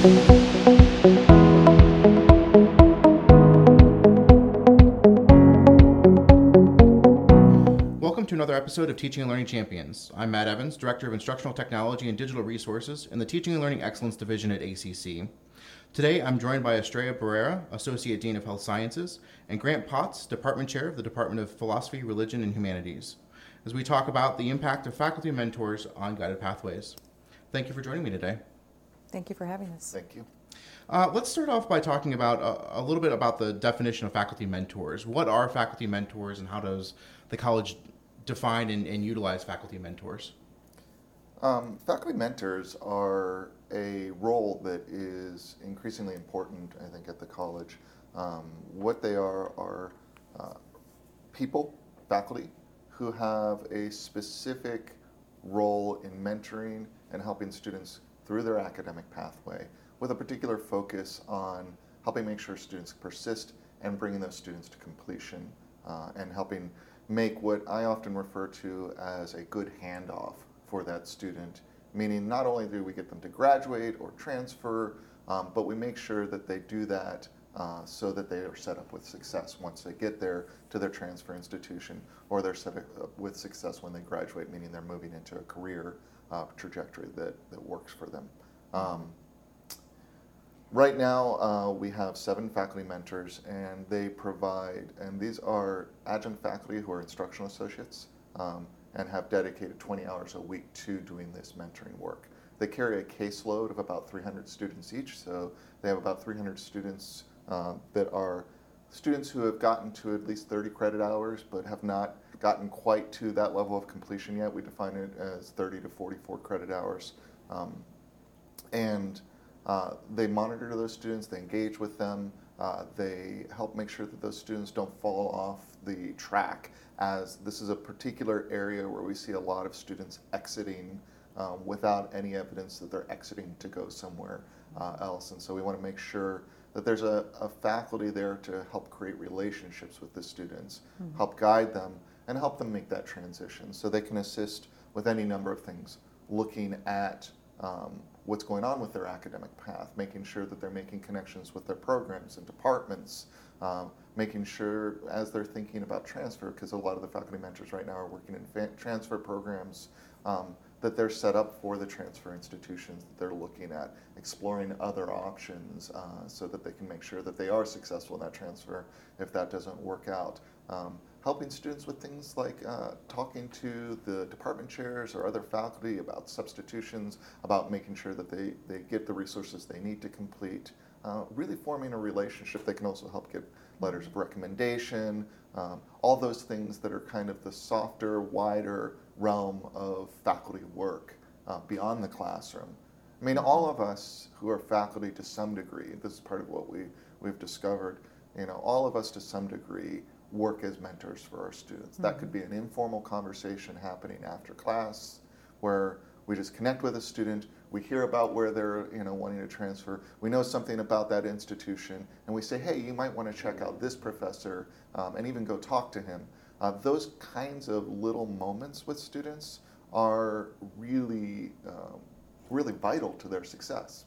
Welcome to another episode of Teaching and Learning Champions. I'm Matt Evans, Director of Instructional Technology and Digital Resources in the Teaching and Learning Excellence Division at ACC. Today, I'm joined by Estrella Barrera, Associate Dean of Health Sciences, and Grant Potts, Department Chair of the Department of Philosophy, Religion, and Humanities, as we talk about the impact of faculty mentors on guided pathways. Thank you for joining me today. Thank you for having us. Thank you. Uh, let's start off by talking about uh, a little bit about the definition of faculty mentors. What are faculty mentors, and how does the college define and, and utilize faculty mentors? Um, faculty mentors are a role that is increasingly important, I think, at the college. Um, what they are are uh, people, faculty, who have a specific role in mentoring and helping students through their academic pathway with a particular focus on helping make sure students persist and bringing those students to completion uh, and helping make what I often refer to as a good handoff for that student, meaning not only do we get them to graduate or transfer, um, but we make sure that they do that uh, so that they are set up with success once they get there to their transfer institution, or they're set up with success when they graduate, meaning they're moving into a career uh, trajectory that, that works for them. Um, Right now, uh, we have seven faculty mentors, and they provide, and these are adjunct faculty who are instructional associates um, and have dedicated 20 hours a week to doing this mentoring work. They carry a caseload of about 300 students each, so they have about 300 students uh, that are students who have gotten to at least 30 credit hours but have not gotten quite to that level of completion yet. We define it as 30 to 44 credit hours. Um, and uh, they monitor those students, they engage with them, uh, they help make sure that those students don't fall off the track, as this is a particular area where we see a lot of students exiting um, without any evidence that they're exiting to go somewhere uh, else. And so we want to make sure that there's a, a, faculty there to help create relationships with the students, mm-hmm. help guide them, and help them make that transition so they can assist with any number of things, looking at um, what's going on with their academic path, making sure that they're making connections with their programs and departments, um, making sure as they're thinking about transfer, because a lot of the faculty mentors right now are working in fa- transfer programs, um, that they're set up for the transfer institutions that they're looking at, exploring other options uh, so that they can make sure that they are successful in that transfer if that doesn't work out. Um, helping students with things like uh, talking to the department chairs or other faculty about substitutions, about making sure that they, they get the resources they need to complete, uh, really forming a relationship that can also help get letters of recommendation, um, all those things that are kind of the softer, wider realm of faculty work uh, beyond the classroom. I mean, all of us who are faculty to some degree, this is part of what we, we've discovered, you know, all of us to some degree work as mentors for our students. Mm-hmm. That could be an informal conversation happening after class where we just connect with a student, we hear about where they're you know wanting to transfer, we know something about that institution, and we say, hey, you might want to check out this professor um, and even go talk to him. Uh, those kinds of little moments with students are really, um, really vital to their success.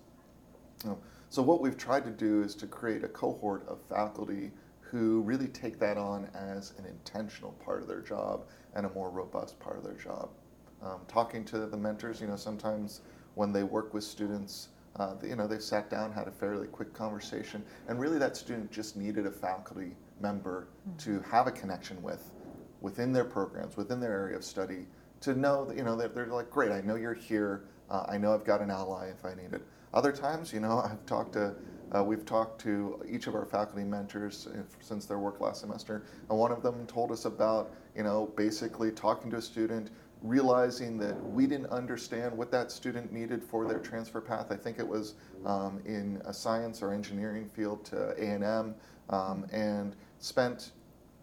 so what we've tried to do is to create a cohort of faculty who really take that on as an intentional part of their job and a more robust part of their job. Um, talking to the mentors, you know, sometimes when they work with students, uh, you know, they sat down, had a fairly quick conversation, and really that student just needed a faculty member mm-hmm. to have a connection with within their programs, within their area of study, to know that, you know, that they're like, great, I know you're here, uh, I know I've got an ally if I need it. Other times, you know, I've talked to uh, we've talked to each of our faculty mentors since their work last semester, and one of them told us about, you know, basically talking to a student, realizing that we didn't understand what that student needed for their transfer path. I think it was um, in a science or engineering field to A&M, um, and spent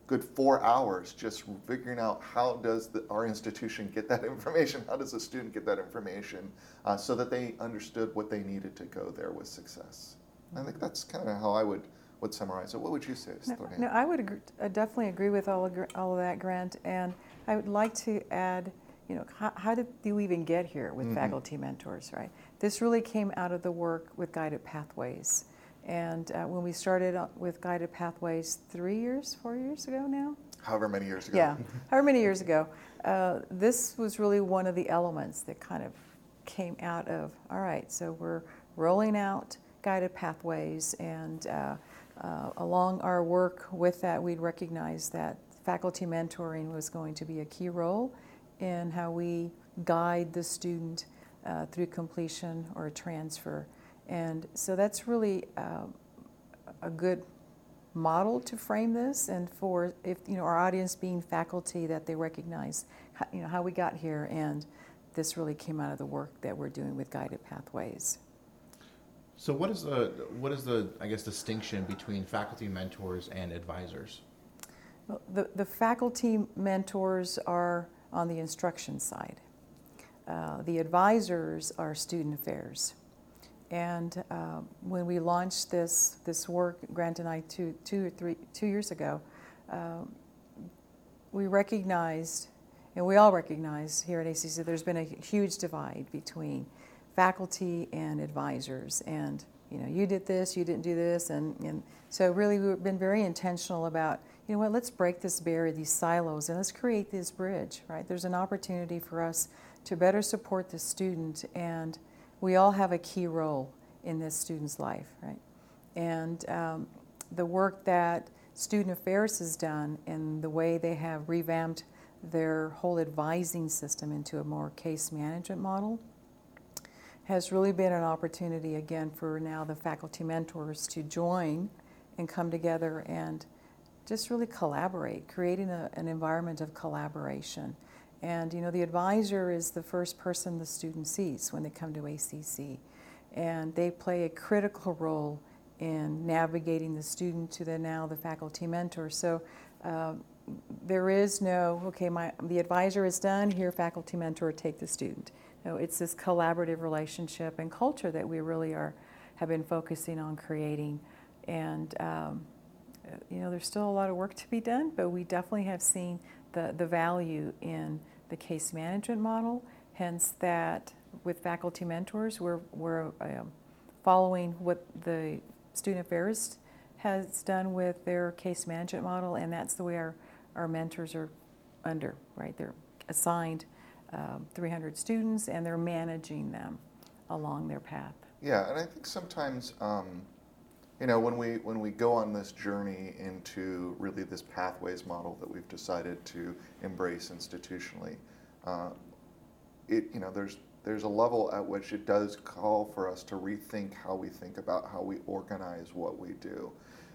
good four hours just figuring out how does the, our institution get that information how does the student get that information uh, so that they understood what they needed to go there with success I think that's kind of how I would, would summarize it. What would you say, no, no, I would agree, I definitely agree with all of, all of that, Grant. And I would like to add, you know, how, how did you even get here with Mhm. faculty mentors, right? This really came out of the work with Guided Pathways. And uh, when we started with Guided Pathways three years, four years ago now, However many years ago. yeah, however many years ago, uh, this was really one of the elements that kind of came out of, all right, so we're rolling out guided pathways, and uh, uh, along our work with that, we'd recognized that faculty mentoring was going to be a key role in how we guide the student uh, through completion or transfer. And so that's really uh, a good model to frame this and for if you know our audience being faculty that they recognize how, you know how we got here and this really came out of the work that we're doing with guided pathways So what is the what is the I guess distinction between faculty mentors and advisors? Well, the, the faculty mentors are on the instruction side uh, the advisors are student affairs and uh, when we launched this this work grant and i two, two or three two years ago um, we recognized and we all recognize here at ACC there's been a huge divide between faculty and advisors. And you know you did this you didn't do this. And, and so really we've been very intentional about you know what let's break this barrier these silos and let's create this bridge right? There's an opportunity for us to better support the student and we all have a key role in this student's life right? And um, the work that student affairs has done and the way they have revamped their whole advising system into a more case management model has really been an opportunity again for now the faculty mentors to join and come together and just really collaborate, creating a, an environment of collaboration. And you know, the advisor is the first person the student sees when they come to ACC, and they play a critical role in navigating the student to the now the faculty mentor. So um, there is no okay, my the advisor is done here, faculty mentor take the student. No, it's this collaborative relationship and culture that we really are have been focusing on creating, and um, you know, there's still a lot of work to be done, but we definitely have seen the, the value in the case management model. Hence, that with faculty mentors, we're, we're um, following what the student affairs has done with their case management model, and that's the way our, our mentors are under, right? They're assigned um, 300 students and they're managing them along their path. Yeah, and I think sometimes, um, you know, when we when we go on this journey into really this pathways model that we've decided to embrace institutionally, uh, it you know there's there's a level at which it does call for us to rethink how we think about how we organize what we do,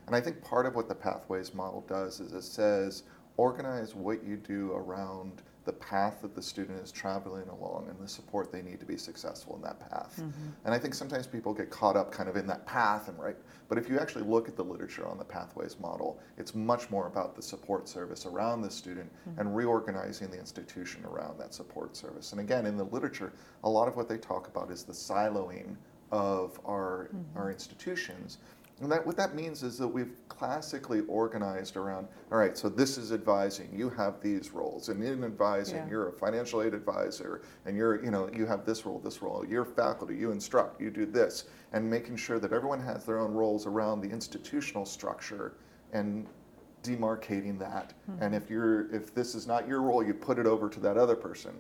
and I think part of what the pathways model does is it says organize what you do around the path that the student is traveling along and the support they need to be successful in that path. Mm-hmm. And I think sometimes people get caught up kind of in that path and right. But if you actually look at the literature on the pathways model, it's much more about the support service around the student Mm-hmm. and reorganizing the institution around that support service. And again, in the literature, a lot of what they talk about is the siloing of our Mm-hmm. our institutions. And that what that means is that we've classically organized around, all right, so this is advising, you have these roles. And in advising, Yeah. you're a financial aid advisor, and you're, you know, you have this role, this role, you're faculty, you instruct, you do this, and making sure that everyone has their own roles around the institutional structure and demarcating that. Hmm. And if you're if this is not your role, you put it over to that other person.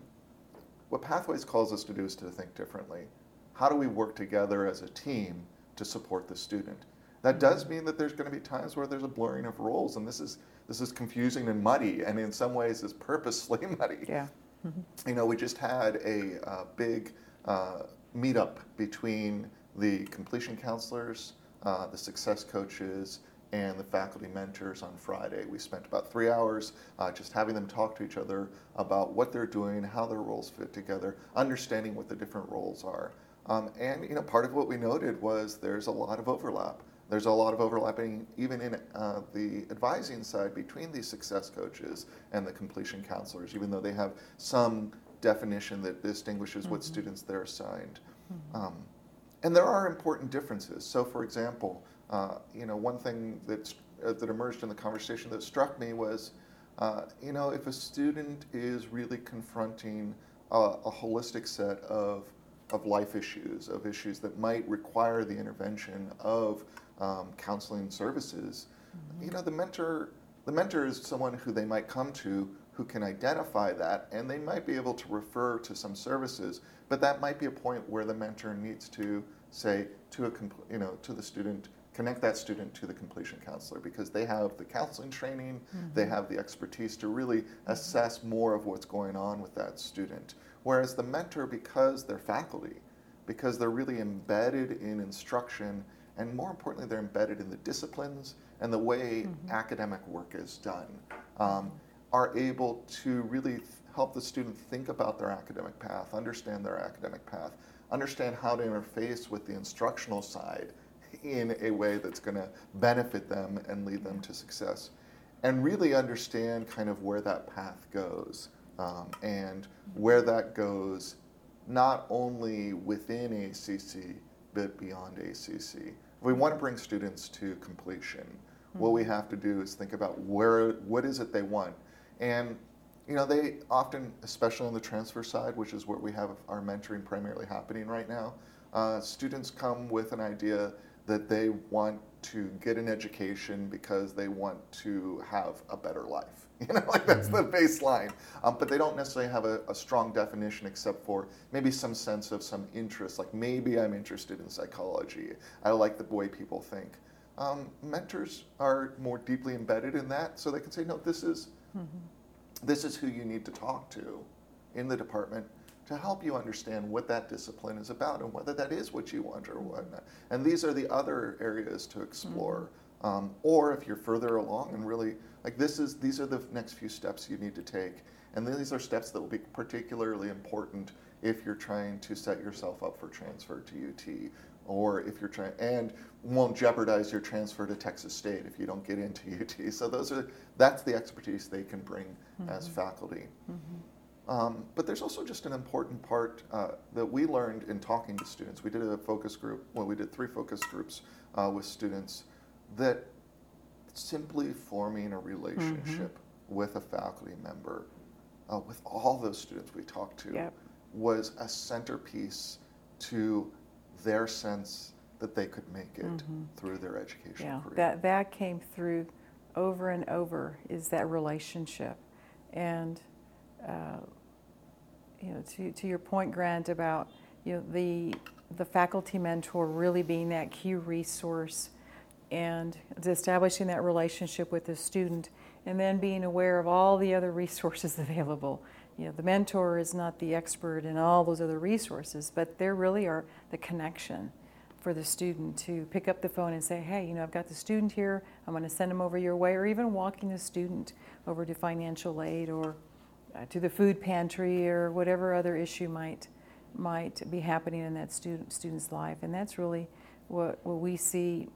What Pathways calls us to do is to think differently. How do we work together as a team to support the student? That does mean that there's going to be times where there's a blurring of roles, and this is this is confusing and muddy, and in some ways is purposely muddy. Yeah. You know, we just had a uh, big uh, meetup between the completion counselors, uh, the success coaches, and the faculty mentors on Friday. We spent about three hours uh, just having them talk to each other about what they're doing, how their roles fit together, understanding what the different roles are. Um, and you know, part of what we noted was there's a lot of overlap. There's a lot of overlapping even in uh, the advising side between these success coaches and the completion counselors, even though they have some definition that distinguishes what students they're assigned. Um, and there are important differences. So, for example, uh, you know, one thing that's, uh, that emerged in the conversation that struck me was Uh, you know, if a student is really confronting a, a holistic set of, of life issues, of issues that might require the intervention of um, counseling services, mm-hmm. you know, the mentor, the mentor is someone who they might come to who can identify that and they might be able to refer to some services but that might be a point where the mentor needs to say to a you know to the student connect that student to the completion counselor because they have the counseling training mm-hmm. they have the expertise to really assess more of what's going on with that student whereas the mentor because they're faculty because they're really embedded in instruction and more importantly they're embedded in the disciplines and the way mm-hmm. academic work is done um, are able to really help the student think about their academic path, understand their academic path, understand how to interface with the instructional side in a way that's going to benefit them and lead them to success, and really understand kind of where that path goes um, and where that goes not only within ACC but beyond ACC. If we want to bring students to completion, mm-hmm. what we hmm. have to do is think about where what is it they want, and you know, they often, especially on the transfer side, which is where we have our mentoring primarily happening right now, uh, students come with an idea that they want to get an education because they want to have a better life. You know, like that's the mm-hmm. baseline. Um, but they don't necessarily have a, a, strong definition except for maybe some sense of some interest. Like maybe I'm interested in psychology. I like the way people think. Um, mentors are more deeply embedded in that, so they can say, no, this is. Mm-hmm this is who you need to talk to in the department to help you understand what that discipline is about and whether that is what you want or whatnot. And these are the other areas to explore. Mm-hmm. Um, or if you're further along and really like this is these are the next few steps you need to take. And these are steps that will be particularly important if you're trying to set yourself up for transfer to UT or if you're trying and won't jeopardize your transfer to Texas State if you don't get into UT. So those are that's the expertise they can bring mm-hmm. as faculty. Mm-hmm. Um, but there's also just an important part uh, that we learned in talking to students. We did a focus group. Well, we did three focus groups uh, with students that simply forming a relationship mm-hmm. with a faculty member, uh, with all those students we talked to, yep. was a centerpiece to their sense that they could make it mm-hmm. through their education yeah, career. That, that came through over and over is that relationship. And, uh, you know, to, to your point, Grant, about, you know, the, the faculty mentor really being that key resource and establishing that relationship with the student and then being aware of all the other resources available you know, the mentor is not the expert in all those other resources, but there really are the connection for the student to pick up the phone and say, hey, you know, I've got the student here, I'm going to send them over your way, or even walking the student over to financial aid or uh, to the food pantry or whatever other issue might might be happening in that student student's life. And that's really what, what we see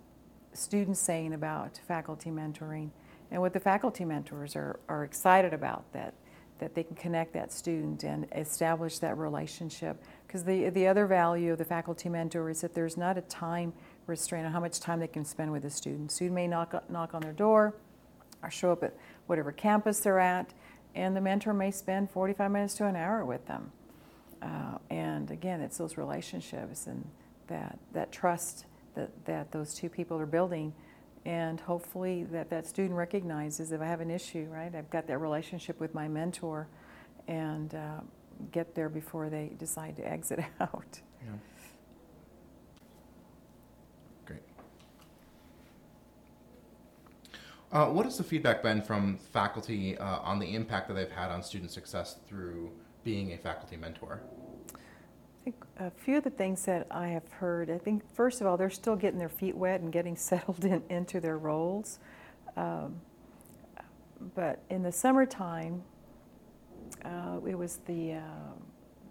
students saying about faculty mentoring and what the faculty mentors are, are excited about that that they can connect that student and establish that relationship. Because the, the other value of the faculty mentor is that there's not a time restraint on how much time they can spend with a student. Student may knock, knock on their door or show up at whatever campus they're at, and the mentor may spend 45 minutes to an hour with them. Uh, and again, it's those relationships and that, that trust that, that those two people are building and hopefully that that student recognizes if I have an issue, right, I've got that relationship with my mentor and uh, get there before they decide to exit out. Yeah. Great. Uh, what has the feedback been from faculty uh, on the impact that they've had on student success through being a faculty mentor? Think a few of the things that I have heard, I think first of all, they're still getting their feet wet and getting settled in, into their roles. Um, but in the summertime, uh, it was the uh,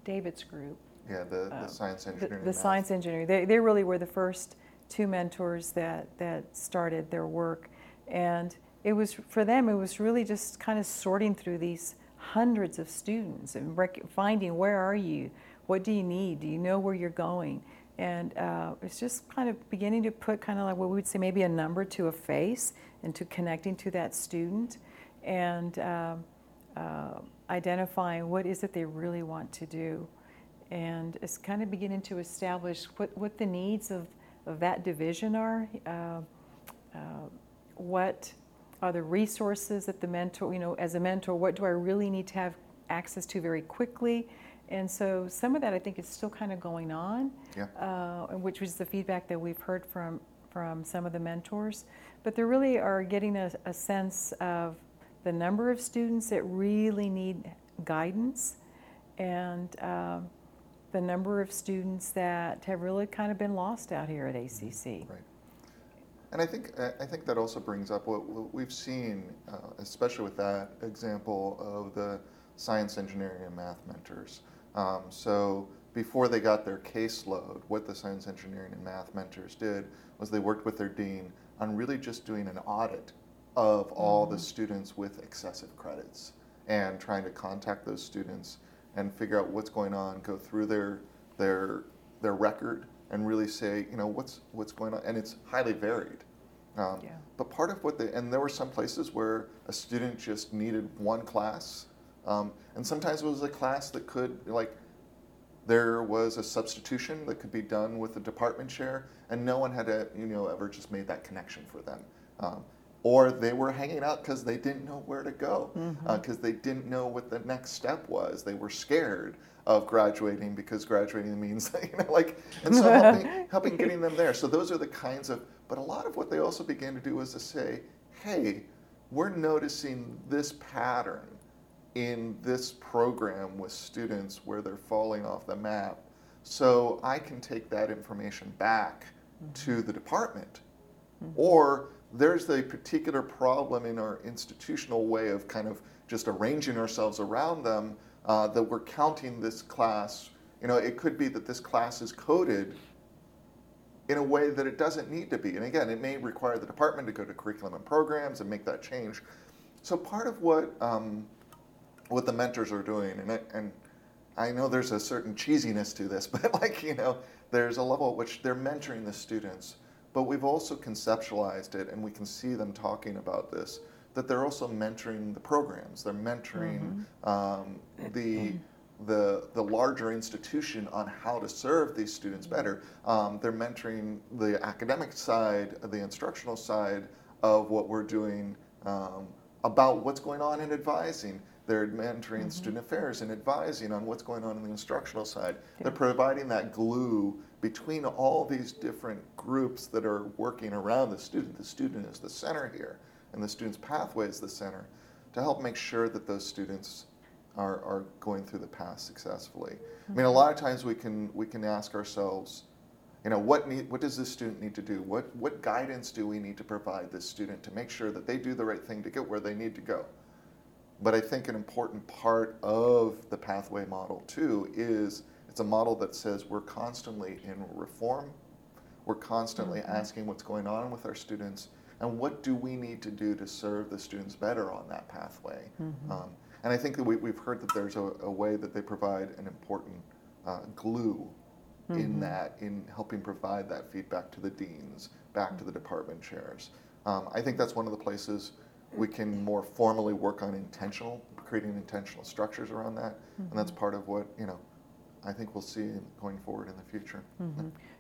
David's group. Yeah, the, the uh, science engineering. The, the science engineering. They, they really were the first two mentors that, that started their work. And it was, for them, it was really just kind of sorting through these hundreds of students and rec- finding where are you? What do you need? Do you know where you're going? And uh, it's just kind of beginning to put kind of like what we would say maybe a number to a face and to connecting to that student. and um, uh, identifying what is it they really want to do. And it's kind of beginning to establish what, what the needs of, of that division are, uh, uh, what are the resources that the mentor, you know, as a mentor, what do I really need to have access to very quickly? And so some of that I think is still kind of going on, Yeah. uh, which was the feedback that we've heard from, from some of the mentors. But they really are getting a, a sense of the number of students that really need guidance and um, the number of students that have really kind of been lost out here at ACC. Right. And I think I think that also brings up what, what we've seen, uh, especially with that example of the science, engineering, and math mentors. Um, so before they got their caseload, what the science, engineering, and math mentors did was they worked with their dean on really just doing an audit of all the students with excessive credits and trying to contact those students and figure out what's going on, go through their their their record and really say, you know, what's what's going on, and it's highly varied. Um, Yeah. But part of what they and there were some places where a student just needed one class, um, and sometimes it was a class that could like there was a substitution that could be done with the department chair, and no one had to, you know ever just made that connection for them. Um, or they were hanging out because they didn't know where to go, because they didn't know what the next step was. They were scared of graduating because graduating means, you know, like, and so helping, helping getting them there. So those are the kinds of, but a lot of what they also began to do was to say, hey, we're noticing this pattern in this program with students where they're falling off the map. So I can take that information back to the department. Or there's a particular problem in our institutional way of kind of just arranging ourselves around them uh, that we're counting this class. You know, it could be that this class is coded in a way that it doesn't need to be. And again, it may require the department to go to curriculum and programs and make that change. So part of what um, what the mentors are doing, and I, and I know there's a certain cheesiness to this, but like you know, there's a level at which they're mentoring the students, but we've also conceptualized it, and we can see them talking about this. That they're also mentoring the programs. They're mentoring um, the the the larger institution on how to serve these students better. Um, they're mentoring the academic side, the instructional side of what we're doing um, about what's going on in advising. They're mentoring mm-hmm. student affairs and advising on what's going on in the instructional side. They're providing that glue between all these different groups that are working around the student. The student is the center here, and the student's pathway is the center to help make sure that those students are, are going through the path successfully. I mean, a mm-hmm. lot of times we can we can ask ourselves, you know, what need what does this student need to do? What what guidance do we need to provide this student to make sure that they do the right thing to get where they need to go? But I think an important part of the pathway model too is it's a model that says we're constantly in reform. We're constantly asking what's going on with our students and what do we need to do to serve the students better on that pathway. Um, and I think that we, we've heard that there's a, a way that they provide an important uh, glue in that, in helping provide that feedback to the deans, back to the department chairs. Um, I think that's one of the places we can more formally work on intentional, creating intentional structures around that. And that's part of what, you know, I think we'll see going forward in the future.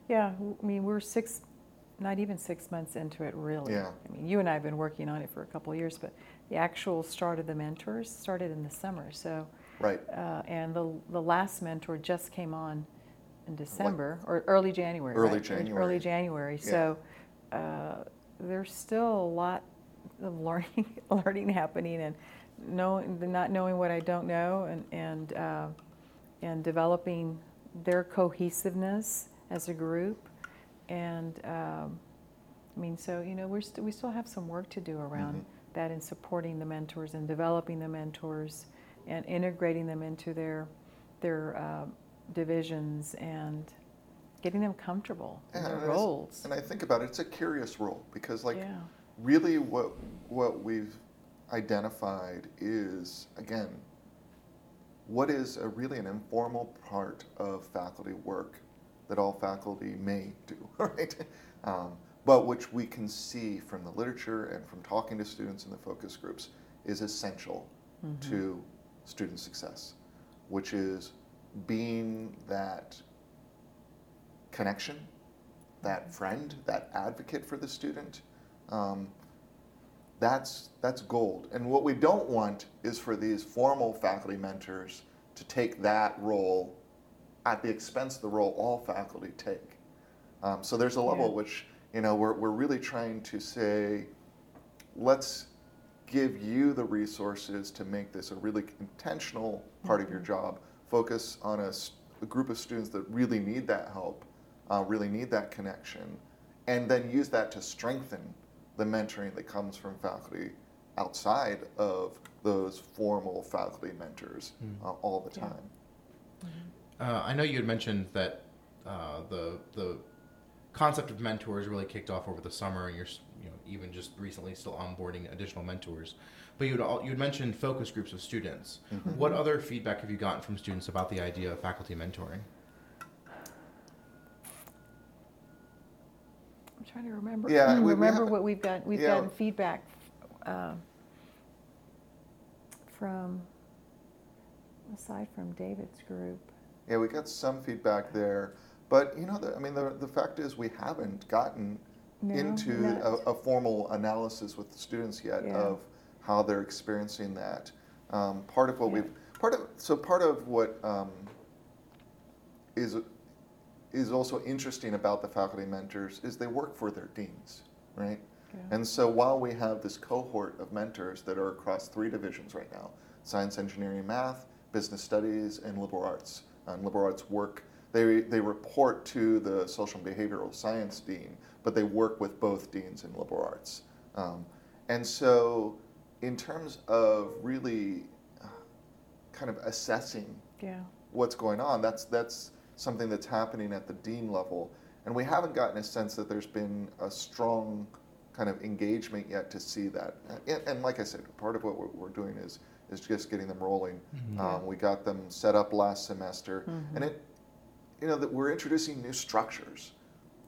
Yeah, I mean, we're six, not even six months into it, really. Yeah. I mean, you and I have been working on it for a couple of years, but the actual start of the mentors started in the summer. So, Right. uh, and the, the last mentor just came on in December or early January. Early right? January. Early January. Yeah. So, uh, there's still a lot of learning, learning happening, and knowing, not knowing what I don't know, and and uh, and developing their cohesiveness as a group. And um, I mean, so you know, we're st- we still have some work to do around Mhm. that in supporting the mentors and developing the mentors and integrating them into their their uh, divisions and getting them comfortable in Yeah, their and roles. And I think about it, it's a curious role because, like, yeah. Really what what we've identified is again what is a really an informal part of faculty work that all faculty may do right um, but which we can see from the literature and from talking to students in the focus groups is essential to student success, which is being that connection, that friend, that advocate for the student. Um, that's that's gold. And what we don't want is for these formal faculty mentors to take that role at the expense of the role all faculty take. Um, so there's a level Yeah. which you know we're, we're really trying to say, let's give you the resources to make this a really intentional part of your job. Focus on a group of students that really need that help, uh, really need that connection, and then use that to strengthen the mentoring that comes from faculty outside of those formal faculty mentors uh, all the Yeah. time. Uh, I know you had mentioned that uh, the the concept of mentors really kicked off over the summer, and you're you know even just recently still onboarding additional mentors. But you would all, you had mentioned focus groups of students. What other feedback have you gotten from students about the idea of faculty mentoring? I'm trying to remember. Yeah, Mm, we- we remember haven't- what we've got. We've yeah. gotten feedback uh, from, aside from David's group. Yeah, we got some feedback there, but you know, the, I mean, the, the fact is we haven't gotten No, into a, a formal analysis with the students yet Yeah. of how they're experiencing that. Um, part of what Yeah. we've part of so part of what um, is is also interesting about the faculty mentors is they work for their deans, right? Yeah. And so while we have this cohort of mentors that are across three divisions right now science, engineering, math, business studies, and liberal arts. And liberal arts work, they, they report to the social and behavioral science dean, but they work with both deans in liberal arts. Um, and so, in terms of really uh, kind of assessing Yeah. what's going on. That's that's something that's happening at the dean level, and we haven't gotten a sense that there's been a strong kind of engagement yet to see that. And, and like I said, part of what we're, we're doing is is just getting them rolling. Um, we got them set up last semester, and it, you know, that we're introducing new structures.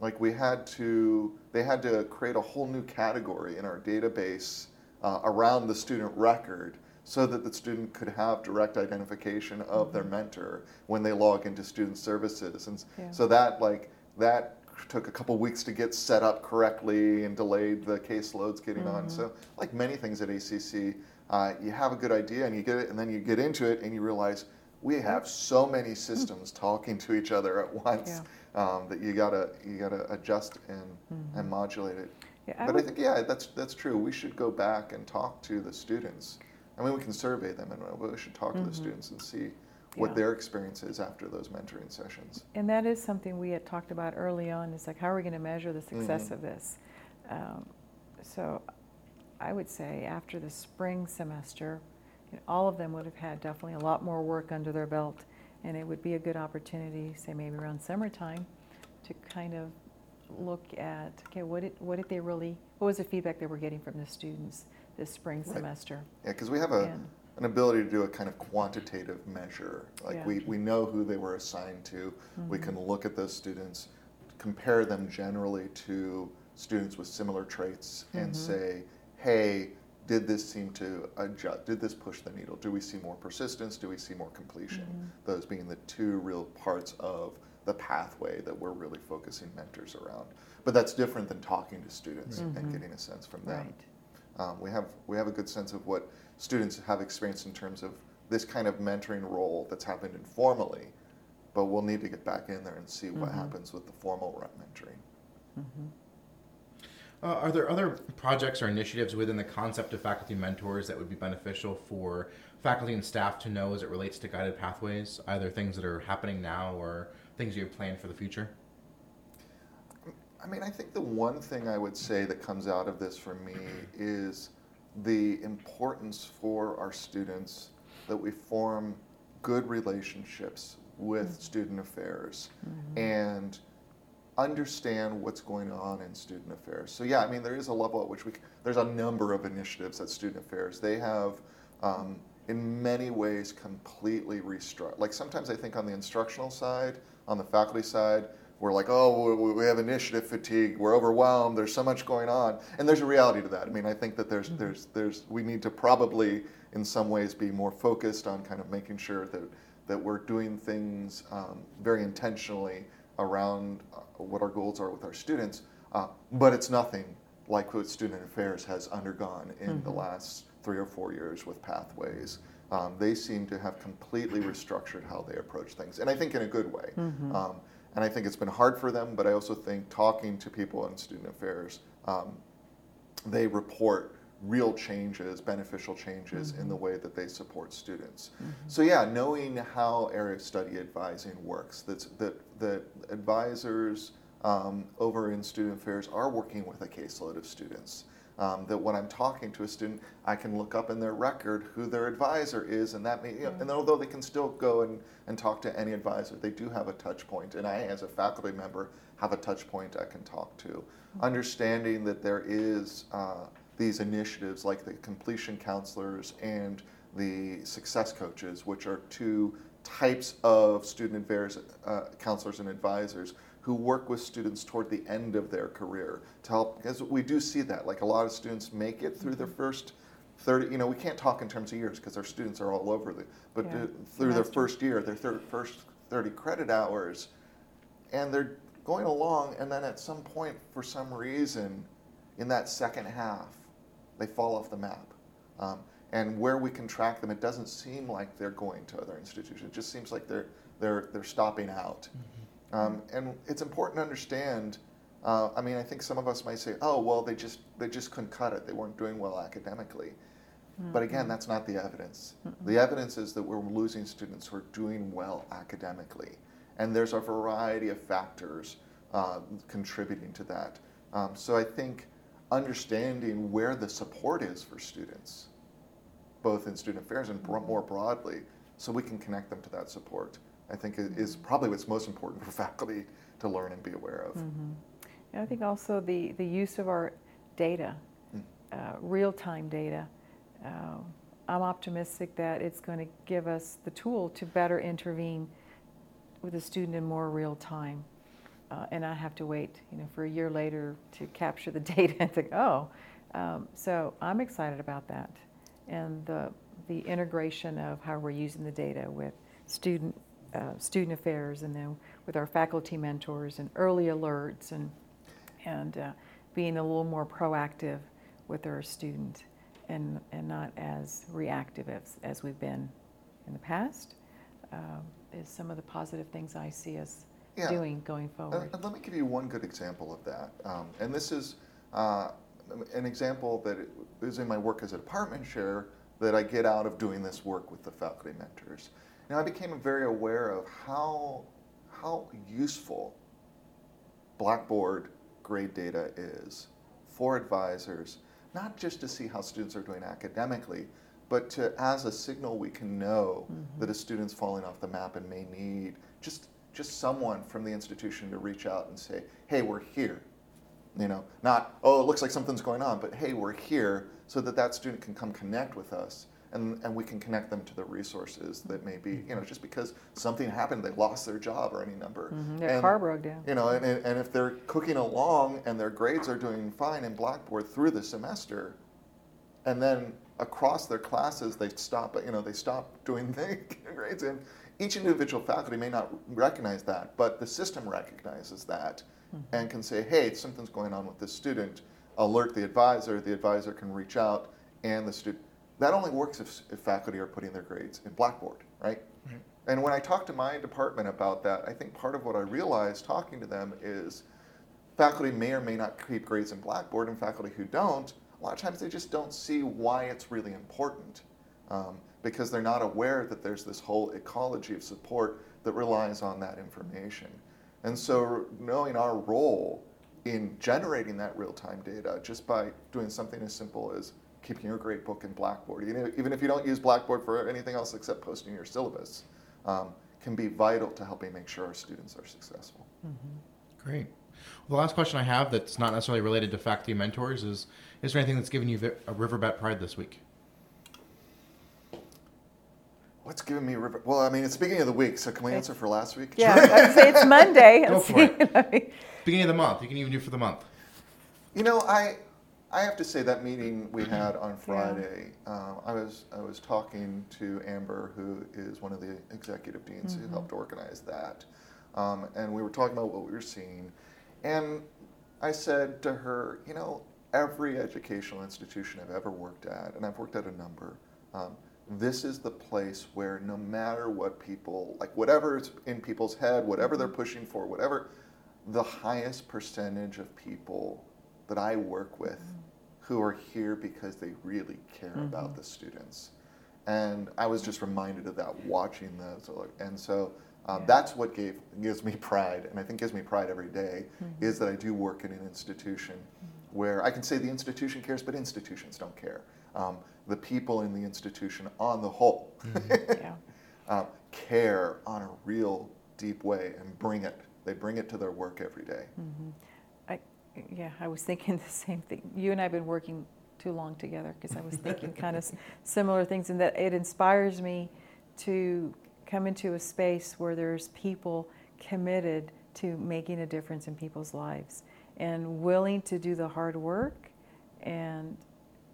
Like we had to, they had to create a whole new category in our database uh, around the student record so that the student could have direct identification of their mentor when they log into student services. And Yeah. so that like that took a couple weeks to get set up correctly and delayed the caseloads getting on. So like many things at ACC, uh, you have a good idea and you get it, and then you get into it and you realize we have so many systems talking to each other at once um, that you gotta you gotta adjust and and modulate it. Yeah, I but I think yeah, that's that's true. We should go back and talk to the students. I mean, we can survey them, and we should talk to the students and see what Yeah. their experience is after those mentoring sessions. And that is something we had talked about early on. Is like, how are we going to measure the success Mhm. of this? Um, so, I would say after the spring semester, you know, all of them would have had definitely a lot more work under their belt, and it would be a good opportunity, say maybe around summertime, to kind of look at okay, what did what did they really? What was the feedback they were getting from the students this spring Right. semester? Yeah, because we have a, an ability to do a kind of quantitative measure. Like Yeah. we, we know who they were assigned to. We Mm-hmm. can look at those students, compare them generally to students with similar traits, Mm-hmm. and say, hey, did this seem to adjust? Did this push the needle? Do we see more persistence? Do we see more completion? Mm-hmm. Those being the two real parts of the pathway that we're really focusing mentors around. But that's different than talking to students and getting a sense from them. Mm-hmm. Right. Um, we have we have a good sense of what students have experienced in terms of this kind of mentoring role that's happened informally, but we'll need to get back in there and see what happens with the formal rep mentoring. Uh, are there other projects or initiatives within the concept of faculty mentors that would be beneficial for faculty and staff to know as it relates to guided pathways? Either things that are happening now or things you have planned for the future? I mean, I think the one thing I would say that comes out of this for me is the importance for our students that we form good relationships with student affairs and understand what's going on in student affairs. So yeah, I mean, there is a level at which we there's a number of initiatives at student affairs. They have, um, in many ways, completely restructured. Like sometimes I think on the instructional side, on the faculty side, we're like, oh, we- have initiative fatigue. We're overwhelmed. There's so much going on, and there's a reality to that. I mean, I think that there's there's there's we need to probably, in some ways, be more focused on kind of making sure that that we're doing things um, very intentionally around uh, what our goals are with our students. Uh, but it's nothing like what Student Affairs has undergone in the last three or four years with Pathways. Um, they seem to have completely restructured how they approach things, and I think in a good way. Um, and I think it's been hard for them, but I also think talking to people in Student Affairs, um, they report real changes, beneficial changes in the way that they support students. So yeah, knowing how area of study advising works, that's, that that advisors um, over in student affairs are working with a caseload of students. Um, that when I'm talking to a student, I can look up in their record who their advisor is, and that may, you know, and although they can still go and, and talk to any advisor, they do have a touch. And I, as a faculty member, have a touch point I can talk to. Understanding that there is uh, these initiatives like the completion counselors and the success coaches, which are two types of student affairs uh, counselors and advisors who work with students toward the end of their career to help because we do see that like a lot of students make it through their first 30 you know we can't talk in terms of years because our students are all over the but Yeah. through their first year their thir- first 30 credit hours and they're going along and then at some point for some reason in that second half they fall off the map. Um, and where we can track them it doesn't seem like they're going to other institutions. It just seems like they're they're they're stopping out um, and it's important to understand uh, i mean i think some of us might say oh well they just they just couldn't cut it. They weren't doing well academically. But again that's not the evidence. The evidence is that we're losing students who are doing well academically. And there's a variety of factors uh, contributing to that. Um, so I think understanding where the support is for students, both in student affairs and bro- more broadly, so we can connect them to that support, I think is probably what's most important for faculty to learn and be aware of. And I think also the, the use of our data, Mm. uh, real-time data. Um, I'm optimistic that it's going to give us the tool to better intervene with a student in more real time. Uh, and I have to wait, you know, for a year later to capture the data and think, oh. Um, so I'm excited about that. And the, the integration of how we're using the data with student, uh, student affairs and then with our faculty mentors and early alerts and, and uh, being a little more proactive with our student and, and not as reactive as, as we've been in the past um, is some of the positive things I see us Yeah. doing going forward. and let me give you one good example of that. Um, and this is uh, an example that is in my work as a department chair that I get out of doing this work with the faculty mentors. Now, I became very aware of how, how useful Blackboard grade data is for advisors, not just to see how students are doing academically, but to as a signal we can know mm-hmm. that a student's falling off the map and may need just just someone from the institution to reach out and say, "Hey, we're here." You know, not, "Oh, it looks like something's going on," but, "Hey, we're here," so that that student can come connect with us and, and we can connect them to the resources that may be, you know, just because something happened, they lost their job or any number. Mhm, Their And- car broke down. you know, and, and if they're cooking along and their grades are doing fine in Blackboard through the semester, and then across their classes they stop, you know, they stop doing the grades, and each individual faculty may not recognize that, but the system recognizes that and can say, hey, something's going on with this student. Alert the advisor. The advisor can reach out, and the student. That only works if, if faculty are putting their grades in Blackboard, right? And when I talk to my department about that, I think part of what I realized talking to them is faculty may or may not keep grades in Blackboard, and faculty who don't, a lot of times they just don't see why it's really important um, because they're not aware that there's this whole ecology of support that relies on that information. And so, knowing our role in generating that real time data just by doing something as simple as keeping your grade book in Blackboard, even if you don't use Blackboard for anything else except posting your syllabus, um, can be vital to helping make sure our students are successful. Great. Well, the last question I have that's not necessarily related to faculty mentors is Is there anything that's given you a riverbat pride this week? What's giving me river? Well, I mean, it's beginning of the week, so can we answer for last week? Yeah, I'd say it's Monday. Go for it. Beginning of the month. You can even do for the month. You know, I I have to say that meeting we had on Friday. Um, I was I was talking to Amber, who is one of the executive deans who helped organize that, um, and we were talking about what we were seeing, and I said to her, you know, every educational institution I've ever worked at, and I've worked at a number. Um, this is the place where no matter what people like whatever's in people's head whatever they're pushing for whatever the highest percentage of people that i work with who are here because they really care about the students and i was just reminded of that watching those and so um, Yeah. that's what gave, gives me pride and i think gives me pride every day, is that i do work in an institution where i can say the institution cares but institutions don't care um, the people in the institution on the whole yeah. um, care on a real deep way and bring it. They bring it to their work every day. Yeah, I was thinking the same thing. You and I have been working too long together because I was thinking kind of similar things, and that it inspires me to come into a space where there's people committed to making a difference in people's lives and willing to do the hard work and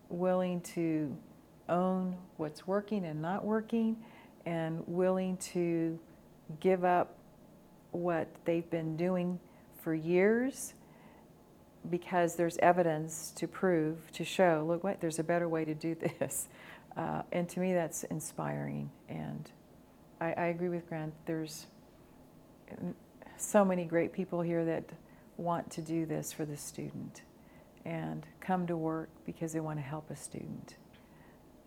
willing to own what's working and not working and willing to give up what they've been doing for years because there's evidence to prove, to show, look, what, there's a better way to do this. Uh, and to me, that's inspiring. And I, I agree with Grant. There's so many great people here that want to do this for the student and come to work because they want to help a student.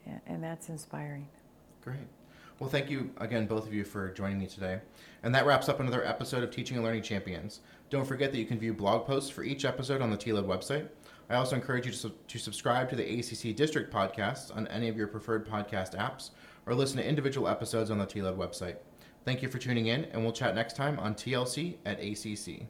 And, and that's inspiring. Great. Well, thank you again, both of you, for joining me today. And that wraps up another episode of Teaching and Learning Champions. Don't forget that you can view blog posts for each episode on the TLED website. I also encourage you to, su- to subscribe to the ACC District podcasts on any of your preferred podcast apps or listen to individual episodes on the TLED website. Thank you for tuning in, and we'll chat next time on TLC at ACC.